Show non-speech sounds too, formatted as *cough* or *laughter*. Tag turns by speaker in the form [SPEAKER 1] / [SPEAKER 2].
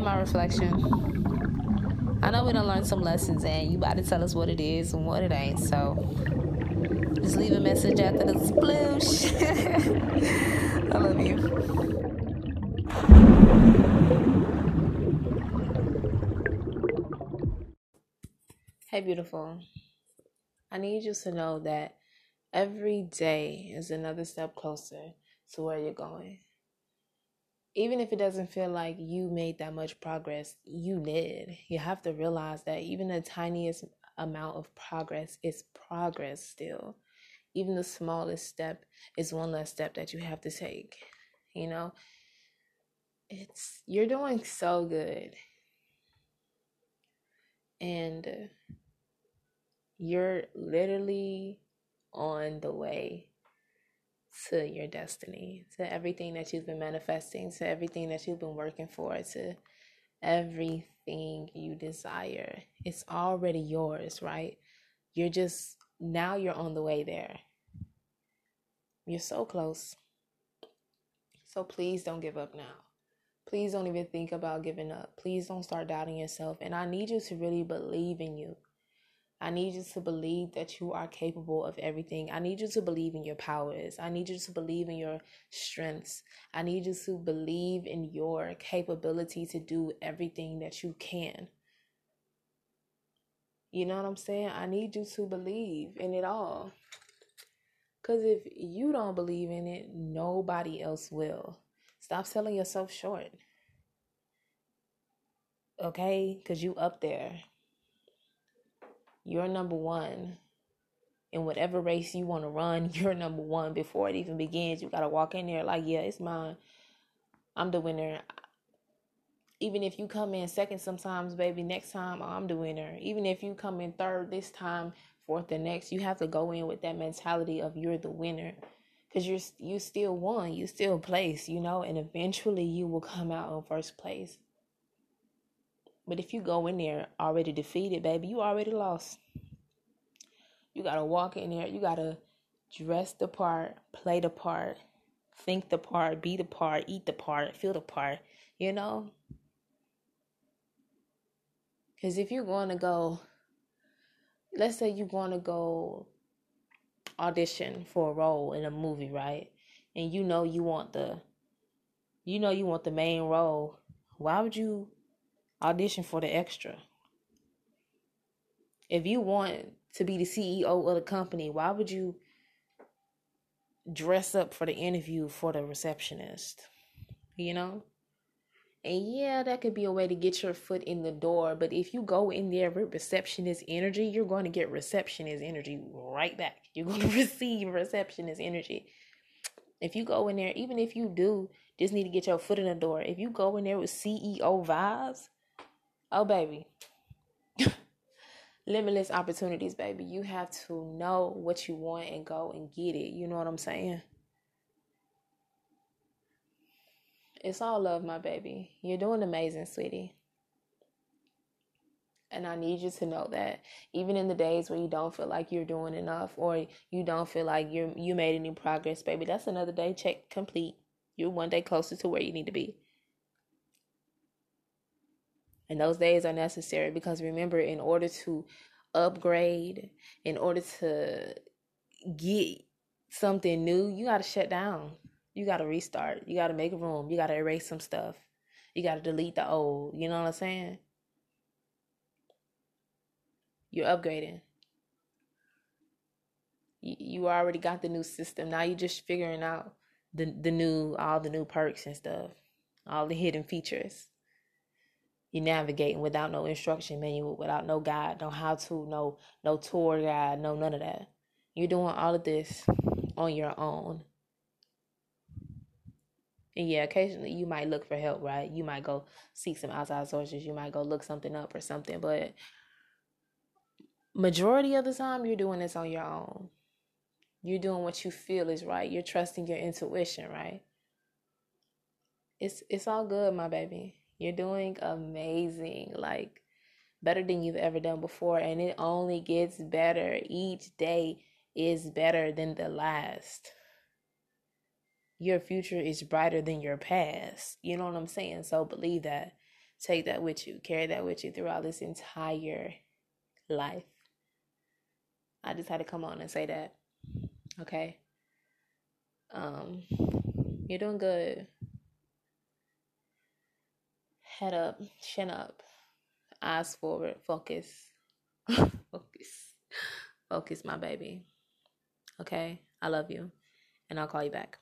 [SPEAKER 1] My reflexxion. I know we don't learn some lessons, and you about to tell us what it is and what it ain't. So just leave a message after the sploosh. *laughs* I love you. Hey, beautiful. I need you to know that every day is another step closer to where you're going. Even if it doesn't feel like you made that much progress, you did. You have to realize that even the tiniest amount of progress is progress still. Even the smallest step is one less step that you have to take. You know, it's you're doing so good. And you're literally on the way to your destiny, to everything that you've been manifesting, to everything that you've been working for, to everything you desire. It's already yours, right? You're just now you're on the way there. You're so close. So please don't give up now. Please don't even think about giving up. Please don't start doubting yourself. And I need you to really believe in you. I need you to believe that you are capable of everything. I need you to believe in your powers. I need you to believe in your strengths. I need you to believe in your capability to do everything that you can. You know what I'm saying? I need you to believe in it all. Because if you don't believe in it, nobody else will. Stop selling yourself short. Okay? Because you up there. You're number one. In whatever race you want to run, *laughs* you're number one before it even begins. You got to walk in there like, yeah, it's mine. I'm the winner. Even if you come in second sometimes, baby, next time I'm the winner. Even if you come in third this time, fourth the next, you have to go in with that mentality of you're the winner. Cause you're you still won, you still place, you know, and eventually you will come out in first place. But if you go in there already defeated, baby, you already lost. You got to walk in there. You got to dress the part, play the part, think the part, be the part, eat the part, feel the part, you know? Because if you're going to go, let's say you're going to go audition for a role in a movie, right? And you know you want the, you know you want the main role. Why would you audition for the extra. If you want to be the CEO of the company, why would you dress up for the interview for the receptionist? You know? And yeah, that could be a way to get your foot in the door. But if you go in there with receptionist energy, you're going to get receptionist energy right back. *laughs* You're going to receive receptionist energy. If you go in there, even if you do just need to get your foot in the door, if you go in there with CEO vibes, Oh, baby. *laughs* Limitless opportunities, baby. You have to know what you want and go and get it. You know what I'm saying? It's all love, my baby. You're doing amazing, sweetie. And I need you to know that even in the days where you don't feel like you're doing enough or you don't feel like you you made any progress, baby, that's another day check complete. You're one day closer to where you need to be. And those days are necessary because remember, in order to upgrade, in order to get something new, you got to shut down. You got to restart. You got to make room. You got to erase some stuff. You got to delete the old. You know what I'm saying? You're upgrading. You, already got the new system. Now you're just figuring out the the new all the new perks and stuff, all the hidden features you navigating without no instruction manual, without no guide, no how to, no no tour guide, no none of that. You're doing all of this on your own. And yeah, occasionally you might look for help, right? You might go seek some outside sources. You might go look something up or something, but majority of the time you're doing this on your own. You're doing what you feel is right. You're trusting your intuition, right? It's it's all good, my baby. You're doing amazing, like better than you've ever done before. And it only gets better. Each day is better than the last. Your future is brighter than your past. You know what I'm saying? So believe that. take that with you, carry that with you throughout this entire life. I just had to come on and say that. Okay. Um, you're doing good. Head up, chin up, eyes forward, focus. *laughs* focus. Focus, my baby. Okay? I love you. And I'll call you back.